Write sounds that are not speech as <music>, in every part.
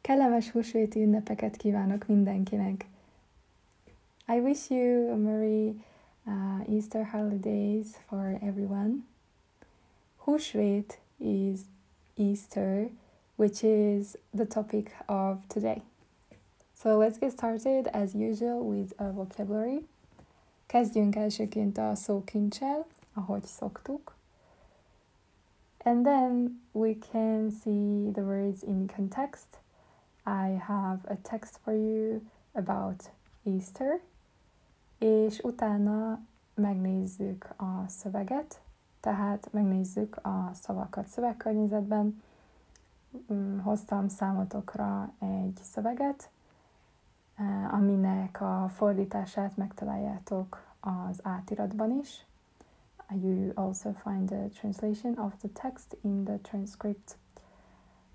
Kellemes húsvéti ünnepeket kívánok mindenkinek! I wish you a Merry uh, Easter holidays for everyone. Húsvét is Easter, which is the topic of today. So let's get started as usual with a vocabulary. Kezdjünk elsőként a szókincsel, ahogy szoktuk. And then we can see the words in context. I have a text for you about Easter, és utána megnézzük a szöveget, tehát megnézzük a szavakat szövegkörnyezetben. Mm, hoztam számotokra egy szöveget, eh, aminek a fordítását megtaláljátok az átiratban is. You also find the translation of the text in the transcript.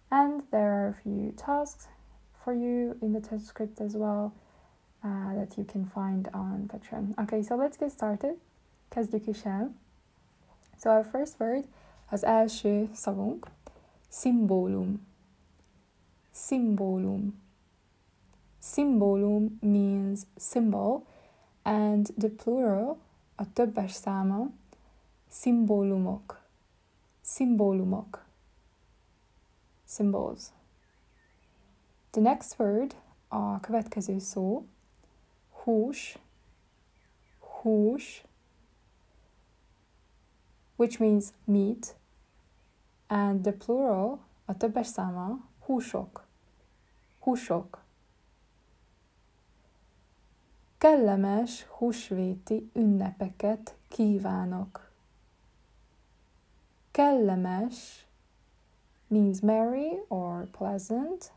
And there are a few tasks for you in the transcript as well uh, that you can find on Patreon. Okay, so let's get started. Kezdjük. So our first word, az első szavunk, szimbólum. Szimbólum. Szimbólum means symbol, and the plural, a többes száma, szimbólumok. Szimbólumok. Symbols. The next word, a következő szó, hús, hús, which means meat, and the plural, a többes száma, húsok, húsok. Kellemes húsvéti ünnepeket kívánok. Kellemes means merry or pleasant.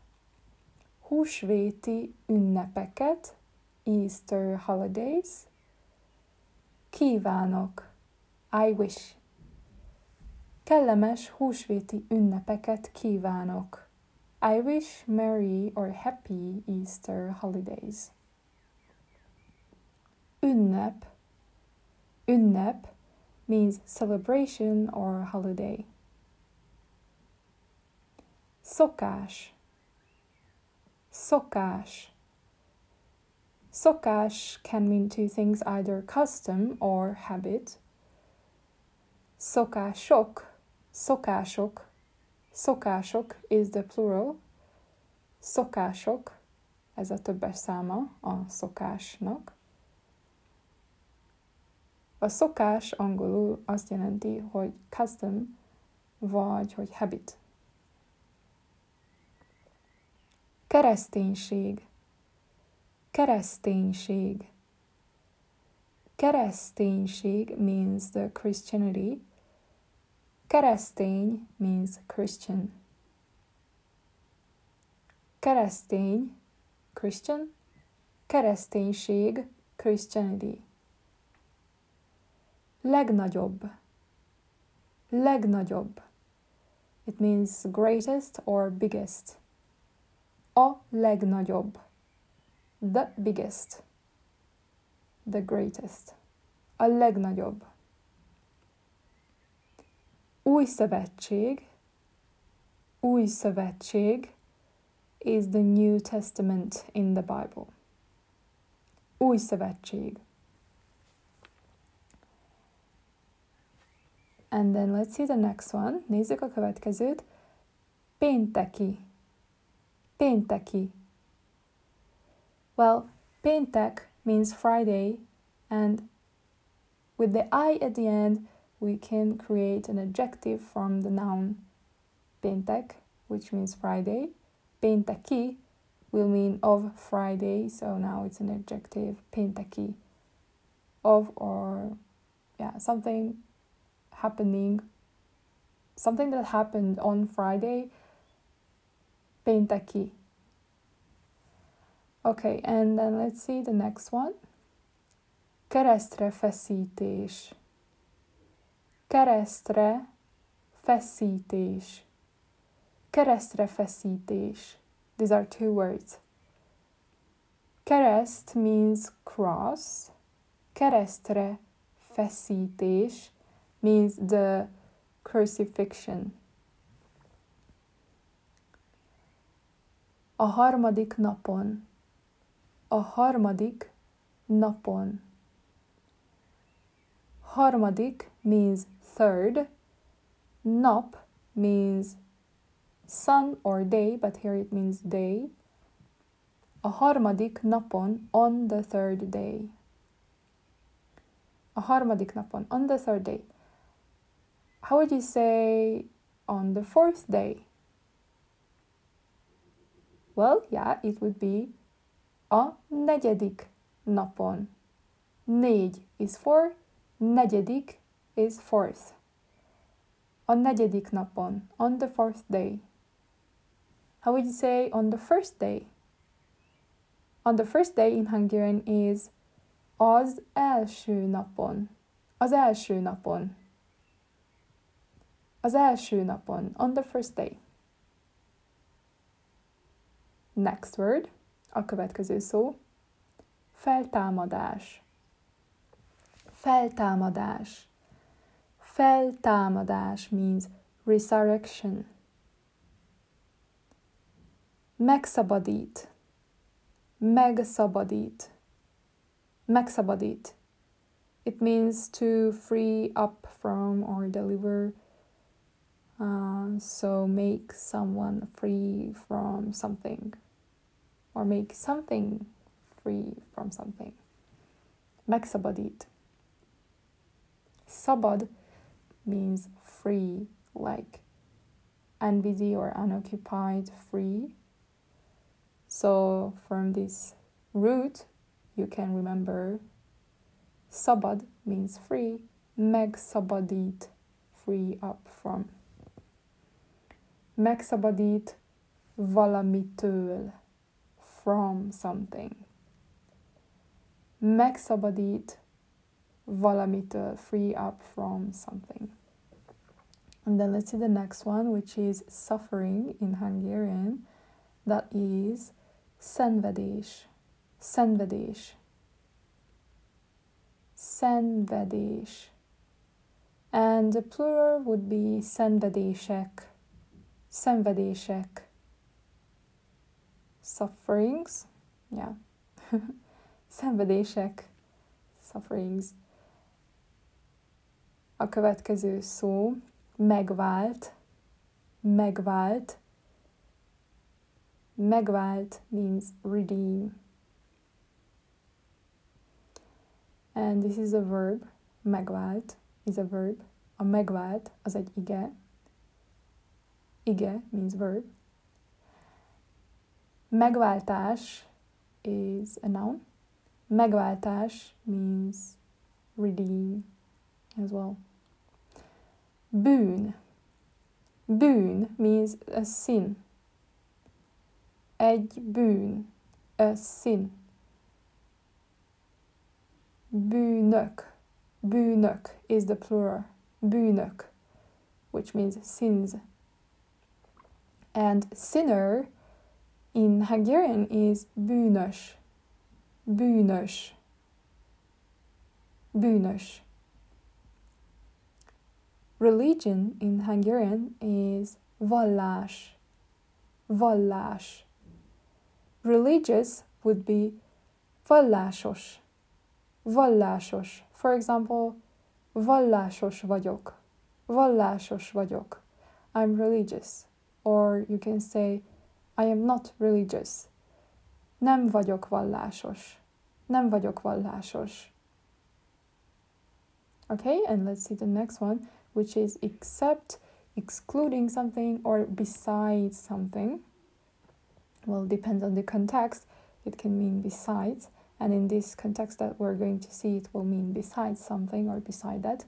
Húsvéti ünnepeket, Easter holidays. Kívánok, I wish. Kellemes húsvéti ünnepeket kívánok. I wish merry or happy Easter holidays. Ünnep. Ünnep means celebration or holiday. Szokás. Szokás. Szokás can mean two things, either custom or habit. Szokások, szokások, szokások is the plural. Szokások, ez a többes száma a szokásnak. A szokás angolul azt jelenti, hogy custom, vagy hogy habit. Kereszténység. Kereszténység. Kereszténység means the Christianity. Keresztény means Christian. Keresztény, Christian. Kereszténység, Christianity. Legnagyobb. Legnagyobb. It means greatest or biggest. A legnagyobb. The biggest. The greatest. A legnagyobb. Új szövetség. Új szövetség is the New Testament in the Bible. Új szövetség. And then let's see the next one. Nézzük a következőt. Pénteki. Pénteki. Well, péntek means Friday, and with the I at the end, we can create an adjective from the noun péntek, which means Friday. Pénteki will mean of Friday, so now it's an adjective, pénteki. Of or, yeah, something happening, something that happened on Friday, pénteki. Okay, and then let's see the next one. Keresztre feszítés. Keresztre feszítés. Keresztre feszítés. These are two words. Kereszt means cross. Keresztre feszítés means the crucifixion. A harmadik napon. A harmadik napon. Harmadik means third. Nap means sun or day, but here it means day. A harmadik napon, on the third day. A harmadik napon, on the third day. How would you say on the fourth day? Well, yeah, it would be a negyedik napon. Négy is four, negyedik is fourth. A negyedik napon, on the fourth day. How would you say on the first day? On the first day in Hungarian is az első napon. Az első napon. Az első napon. On the first day. Next word. A következő szó. Feltámadás. Feltámadás. Feltámadás means resurrection. Megszabadít. Megszabadít. Megszabadít. It means to free up from or deliver. Uh, so make someone free from something. Or make something free from something. Megszabadít. Szabad means free, like unbusy or unoccupied, free. So from this root, you can remember Szabad means free, megszabadít, free up from. Megszabadít valamitől, from something. Megszabadít valamitől, uh, free up from something. And then let's see the next one, which is suffering in Hungarian. That is szenvedés. Szenvedés. Szenvedés. And the plural would be szenvedések. Szenvedések. Sufferings. Yeah. <laughs> szenvedések. Sufferings. A következő szó megvált, megvált, megvált means redeem. And this is a verb, megvált is a verb. A megvált az egy ige. Ige means verb. Megváltás is a noun. Megváltás means redeem as well. Bűn. Bűn means a sin. Egy bűn. A sin. Bűnök. Bűnök is the plural. Bűnök, which means sins. And sinner in Hungarian is bűnös. Bűnös. Bűnös. Religion in Hungarian is vallás. Vallás. Religious would be vallásos. Vallásos. For example, vallásos vagyok. Vallásos vagyok. I'm religious. Or you can say, I am not religious. Nem vagyok vallásos. Nem vagyok vallásos. Okay, and let's see the next one which is except, excluding something, or besides something. Well, depends on the context. It can mean besides, and in this context that we're going to see, it will mean besides something or beside that.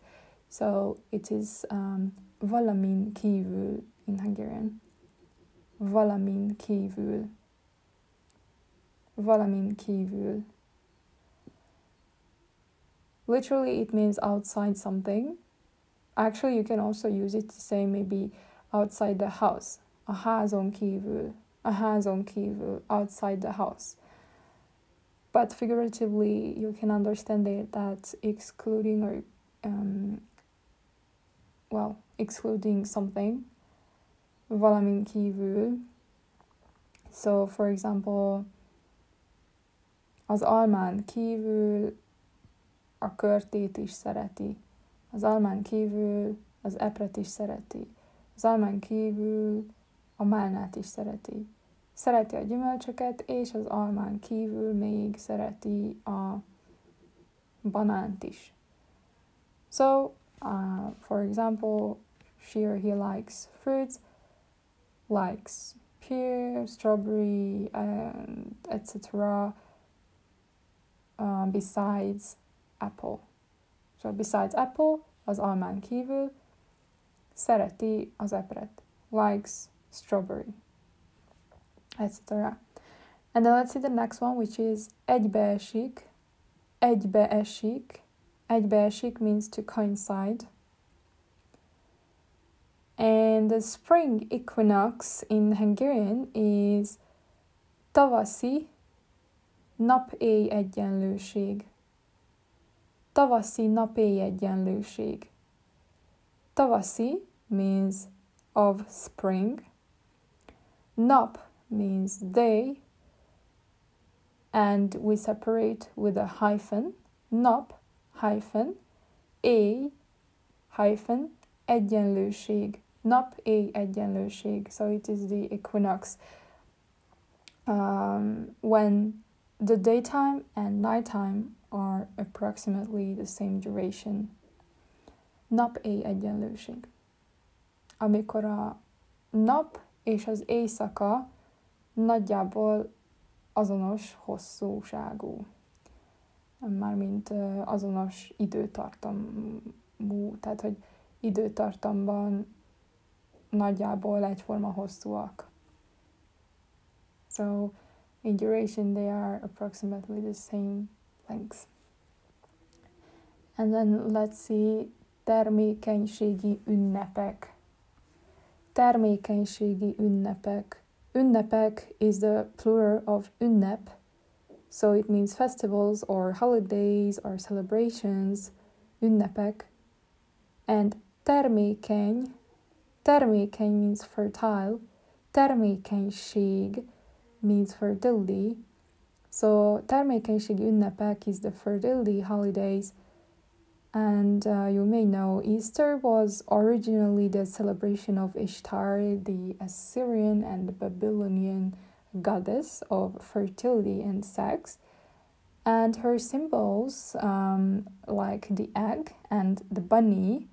So it is um, valamin kívül in Hungarian. Valamin kívül. valamin kívül. Literally, it means outside something. Actually, you can also use it to say maybe outside the house. A házon kívül. A házon kívül. Outside the house. But figuratively, you can understand it that excluding or, um, well, excluding something. Valamin kívül. So, for example, az almán kívül a körtét is szereti. Az almán kívül az epret is szereti. Az almán kívül a málnát is szereti. Szereti a gyümölcsöket, és az almán kívül még szereti a banánt is. So, uh, for example, she or he likes fruits, likes pear, strawberry, and etc. Uh, besides apple. So besides apple, az almán kívül szereti az epret. Likes strawberry, etc. And then let's see the next one, which is egybeesik. Egybeesik. Egybeesik means to coincide. And the spring equinox in Hungarian is tavaszi nap-éj egyenlőség. Tavaszi nap-éj egyenlőség. Tavaszi means of spring. Nap means day. And we separate with a hyphen. Nap hyphen. A hyphen. Egyenlőség. Nap-éj egyenlőség. So it is the equinox. Um, when the daytime and nighttime are approximately the same duration. Nap-éj egyenlőség. Amikor a nap és az éjszaka nagyjából azonos hosszúságú. Mármint azonos időtartamú, tehát hogy időtartamban nagyjából egyforma hosszúak. So in duration they are approximately the same length. And then let's see termékenységi ünnepek. Termékenységi ünnepek. Ünnepek is the plural of ünnep, so it means festivals or holidays or celebrations. Ünnepek. And termékeny, termékeny means fertile, termékenység means fertility. So termékenység ünnepek is the fertility holidays. And uh, you may know Easter was originally the celebration of Ishtar, the Assyrian and Babylonian goddess of fertility and sex. And her symbols, um, like the egg and the bunny,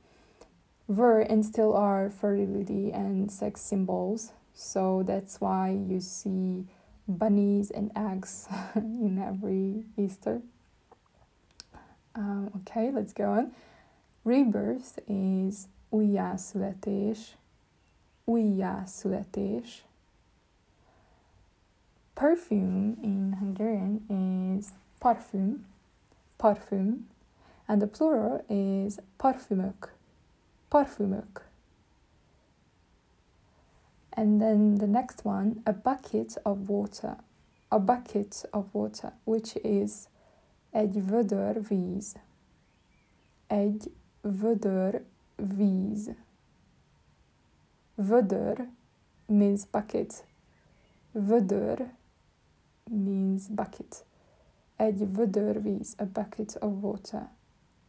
were and still are fertility and sex symbols. So that's why you see bunnies and eggs <laughs> in every Easter. Um, okay, let's go on. Rebirth is újjászületés, újjászületés. Perfume in Hungarian is parfüm, parfüm, and the plural is parfümök, parfümök. And then the next one, a bucket of water, a bucket of water, which is egy vödör víz. Egy vödör víz. Vödör means bucket. Vödör means bucket. Egy vödör víz, a bucket of water.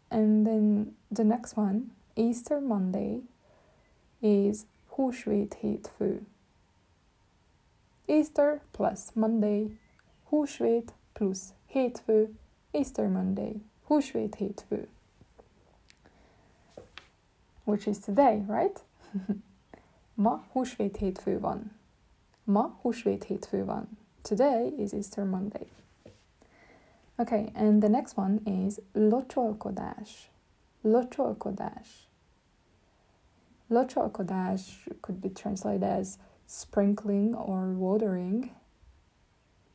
And then the next one, Easter Monday, is húsvét hétfő. Easter plus Monday, húsvét plusz hétfő, Easter Monday, húsvét hétfő. Which is today, right? <laughs> Ma húsvét hétfő van. Ma húsvét hétfő van. Today is Easter Monday. Okay, and the next one is locsolkodás. Locsolkodás. Locsolkodás could be translated as sprinkling or watering.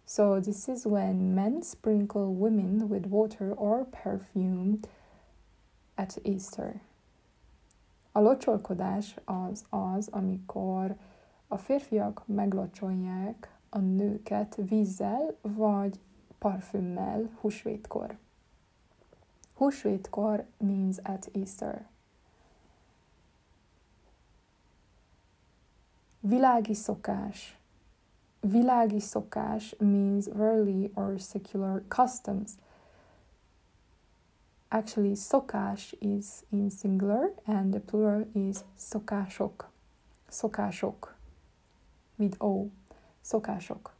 So this is when men sprinkle women with water or perfume at Easter. A locsolkodás az az, amikor a férfiak meglocsolják a nőket vízzel vagy parfümmel húsvétkor. Húsvétkor means at Easter. Világi szokás. Világi szokás means worldly or secular customs. Actually, szokás is in singular and the plural is szokások. Szokások with O. Szokások.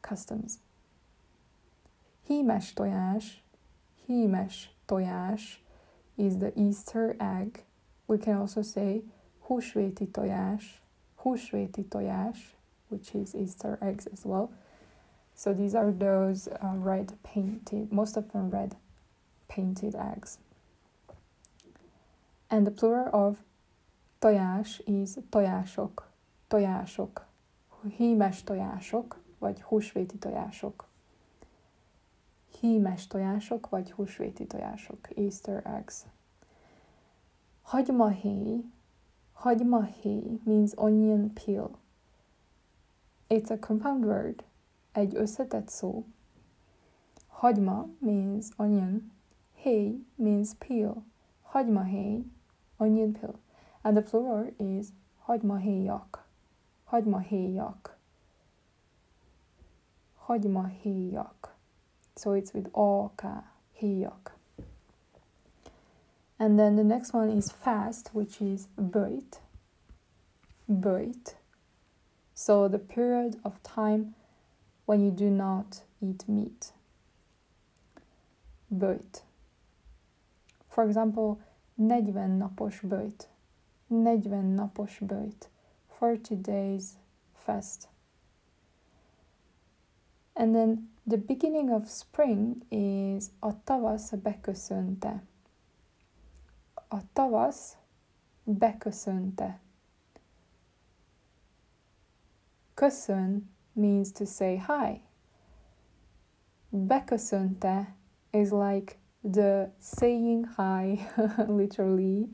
Customs. Hímes tojás. Hímes tojás is the Easter egg. We can also say húsvéti tojás. Húsvéti tojás, which is Easter eggs as well. So these are those uh, red painted, most of them red painted eggs. And the plural of tojás is tojások. Tojások. hímes tojások, vagy húsvéti tojások. Hímes tojások, vagy húsvéti tojások. Easter eggs. Hagymahéj. Hagymahéj means onion peel. It's a compound word. Egy összetett szó. Hagyma means onion. Héj means peel. Hagymahéj, onion peel. And the plural is hagymahéjak hagymahéjak. Hagymahéjak. So it's with AK, héjak. And then the next one is fast, which is böjt. Böjt. So the period of time when you do not eat meat. Böjt. For example, 40 napos böjt. 40 napos böjt. 40 days fast. And then the beginning of spring is Ottava beköszönte. A tavasz beköszönte. Köszön means to say hi. Beköszönte is like the saying hi, <laughs> literally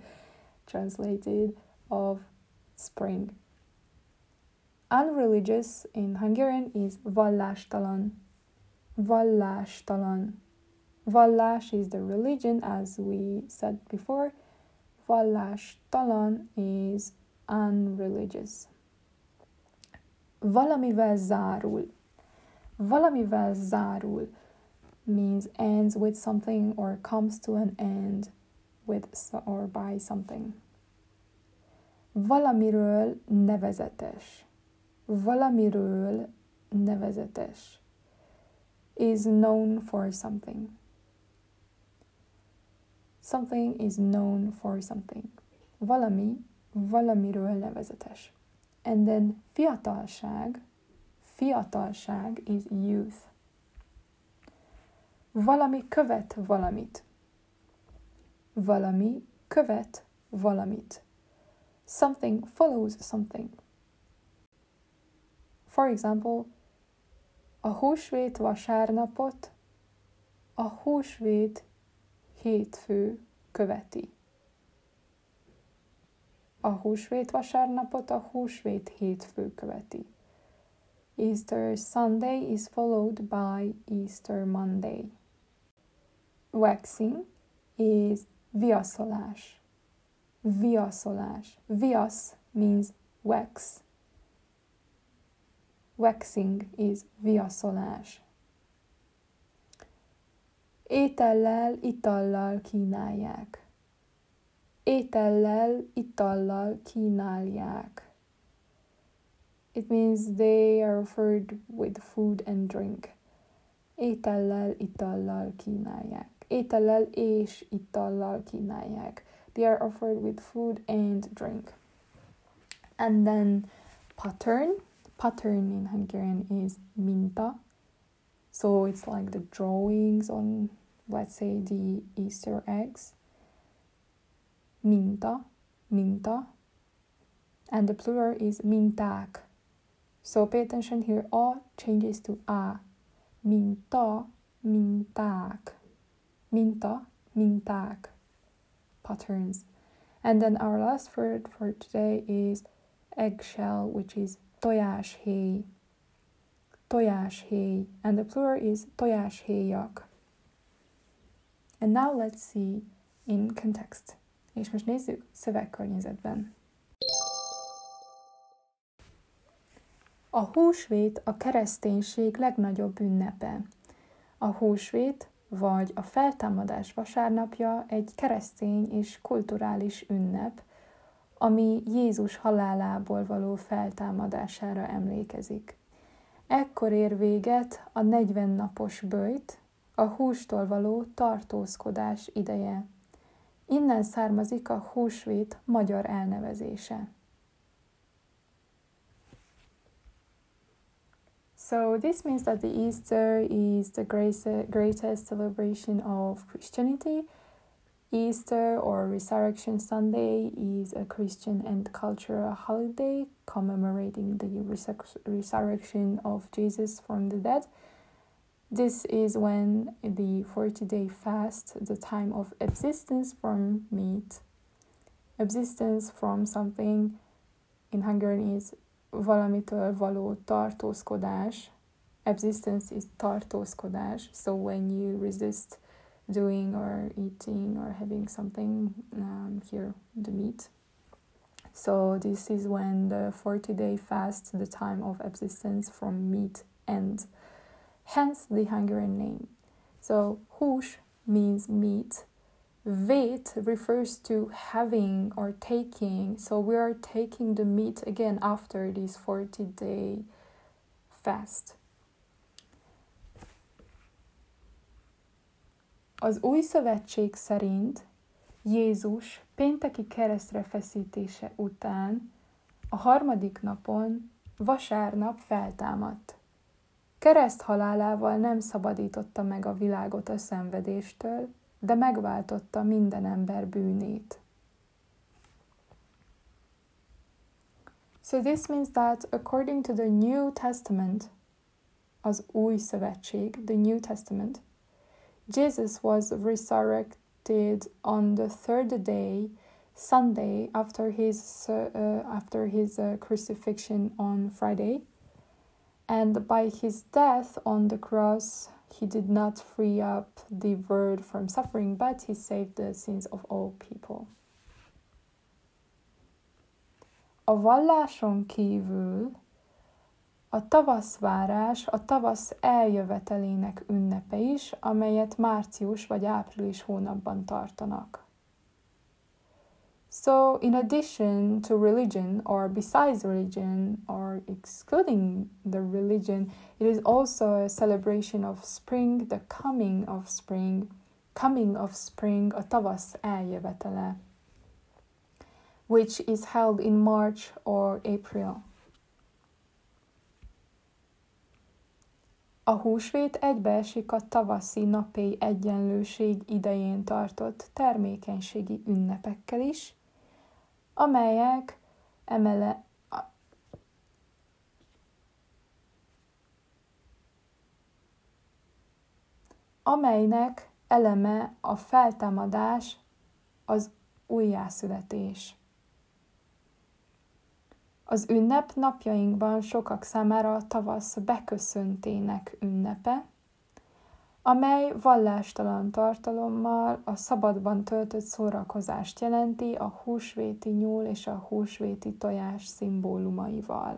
translated, of spring. Unreligious in Hungarian is vallástalan. Vallástalan. Vallás is the religion, as we said before. Vallástalan is unreligious. Valamivel zárul. Valamivel zárul means ends with something or comes to an end with or by something. Valamiről nevezetes valamiről nevezetes is known for something. Something is known for something. Valami valamiről nevezetes. And then fiatalság, fiatalság is youth. Valami követ valamit. Valami követ valamit. Something follows something. For example, a húsvét vasárnapot a húsvét hétfő követi. A húsvét vasárnapot a húsvét hétfő követi. Easter Sunday is followed by Easter Monday. Waxing is viaszolás. Viaszolás. Viasz means wax Waxing is viaszolás. Étellel, itallal kínálják. Étellel, itallal kínálják. It means they are offered with food and drink. Étellel, itallal kínálják. Étellel és itallal kínálják. They are offered with food and drink. And then pattern pattern in Hungarian is minta. So it's like the drawings on, let's say, the Easter eggs. Minta, minta. And the plural is minták. So pay attention here, A changes to A. minta, minták, minta, minták, patterns. And then our last word for today is eggshell, which is tojáshéj, tojáshéj, and the plural is tojáshéjak. And now let's see in context. És most nézzük szövegkörnyezetben. A húsvét a kereszténység legnagyobb ünnepe. A húsvét vagy a feltámadás vasárnapja egy keresztény és kulturális ünnep, ami Jézus halálából való feltámadására emlékezik. Ekkor ér véget a 40 napos bőjt, a hústól való tartózkodás ideje. Innen származik a húsvét magyar elnevezése. So this means that the Easter is the greatest celebration of Christianity. Easter or Resurrection Sunday is a Christian and cultural holiday commemorating the resurrection of Jesus from the dead. This is when the 40 day fast, the time of existence from meat, existence from something in Hungarian is valamitől való tartózkodás, existence is tartózkodás, so when you resist doing or eating or having something um, here, the meat. So this is when the 40 day fast, the time of existence from meat ends. Hence the Hungarian name. So hús means meat Vét refers to having or taking, so we are taking the meat again after this 40 day fast. Az új szövetség szerint Jézus pénteki keresztre feszítése után a harmadik napon vasárnap feltámadt. Kereszt halálával nem szabadította meg a világot a szenvedéstől, de megváltotta minden ember bűnét. So this means that according to the New Testament, az új szövetség, the New Testament, Jesus was resurrected on the third day, Sunday, after his uh, after his uh, crucifixion on Friday, and by his death on the cross, he did not free up the world from suffering, but he saved the sins of all people. A valláson kívül a tavaszvárás a tavasz eljövetelének ünnepe is, amelyet március vagy április hónapban tartanak. So, in addition to religion, or besides religion, or excluding the religion, it is also a celebration of spring, the coming of spring, coming of spring, a tavasz eljövetele, which is held in March or April. A húsvét egybeesik a tavaszi nap-éj egyenlőség idején tartott termékenységi ünnepekkel is, amelyek emele, amelynek eleme a feltámadás, az újjászületés. Az ünnep napjainkban sokak számára a tavasz beköszöntének ünnepe, amely vallástalan tartalommal a szabadban töltött szórakozást jelenti a húsvéti nyúl és a húsvéti tojás szimbólumaival.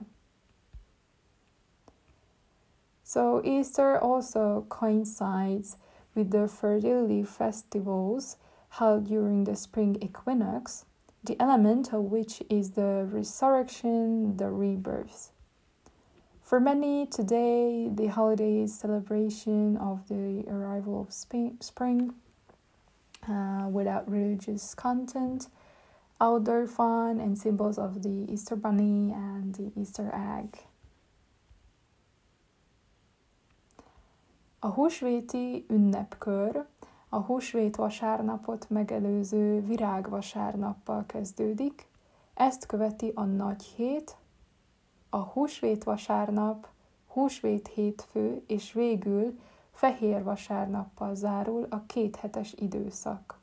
So Easter also coincides with the fertility festivals held during the spring equinox, the element of which is the resurrection, the rebirth. For many, today the holiday is celebration of the arrival of spring uh, without religious content, outdoor fun, and symbols of the Easter bunny and the Easter egg. A húsvéti ünnepkör. A húsvét vasárnapot megelőző virágvasárnappal kezdődik, ezt követi a nagy hét, a húsvét vasárnap húsvét hétfő és végül fehér vasárnappal zárul a kéthetes időszak.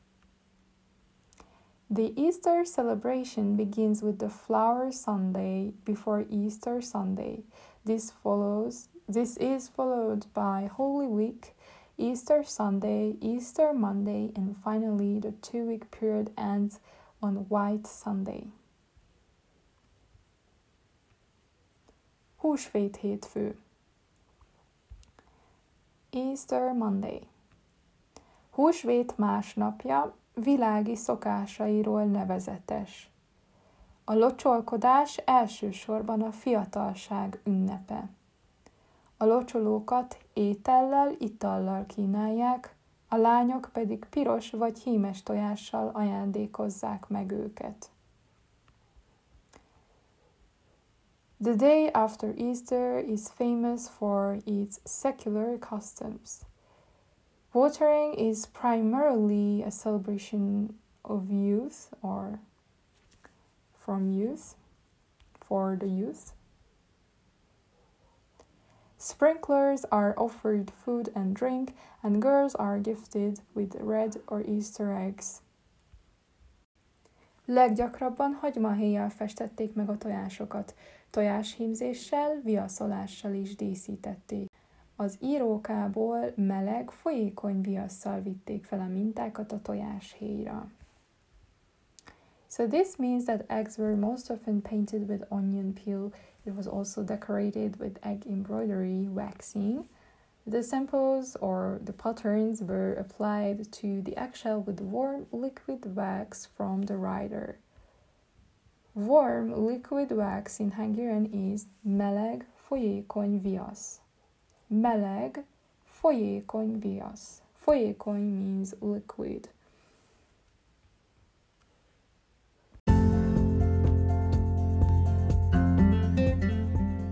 The Easter celebration begins with the Flower Sunday before Easter Sunday. This follows this is followed by Holy Week, Easter Sunday, Easter Monday, and finally the two-week period ends on White Sunday. Húsvét hétfő Easter Monday Húsvét másnapja világi szokásairól nevezetes. A locsolkodás elsősorban a fiatalság ünnepe. A locsolókat étellel, itallal kínálják, a lányok pedig piros vagy hímes tojással ajándékozzák meg őket. The day after Easter is famous for its secular customs. Watering is primarily a celebration of youth or from youth, for the youth. Sprinklers are offered food and drink, and girls are gifted with red or Easter eggs. Leggyakrabban hagymahéjjal festették meg a tojásokat, tojáshímzéssel, viaszolással is díszítették. Az írókából meleg, folyékony viasszal vitték fel a mintákat a tojáshéjra. So this means that eggs were most often painted with onion peel. It was also decorated with egg embroidery waxing. The samples or the patterns were applied to the eggshell with warm liquid wax from the rider. Warm liquid wax in Hungarian is meleg folyékony viasz. Meleg folyékony viasz. Folyékony means liquid.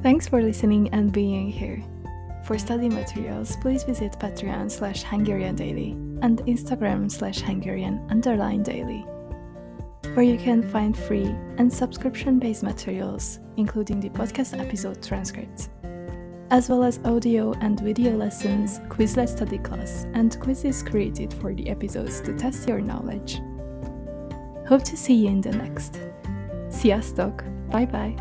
Thanks for listening and being here. For study materials, please visit Patreon slash Hungarian Daily and Instagram slash Hungarian underline daily, where you can find free and subscription based materials, including the podcast episode transcripts, as well as audio and video lessons, Quizlet study class, and quizzes created for the episodes to test your knowledge. Hope to see you in the next. Sziasztok! Bye bye!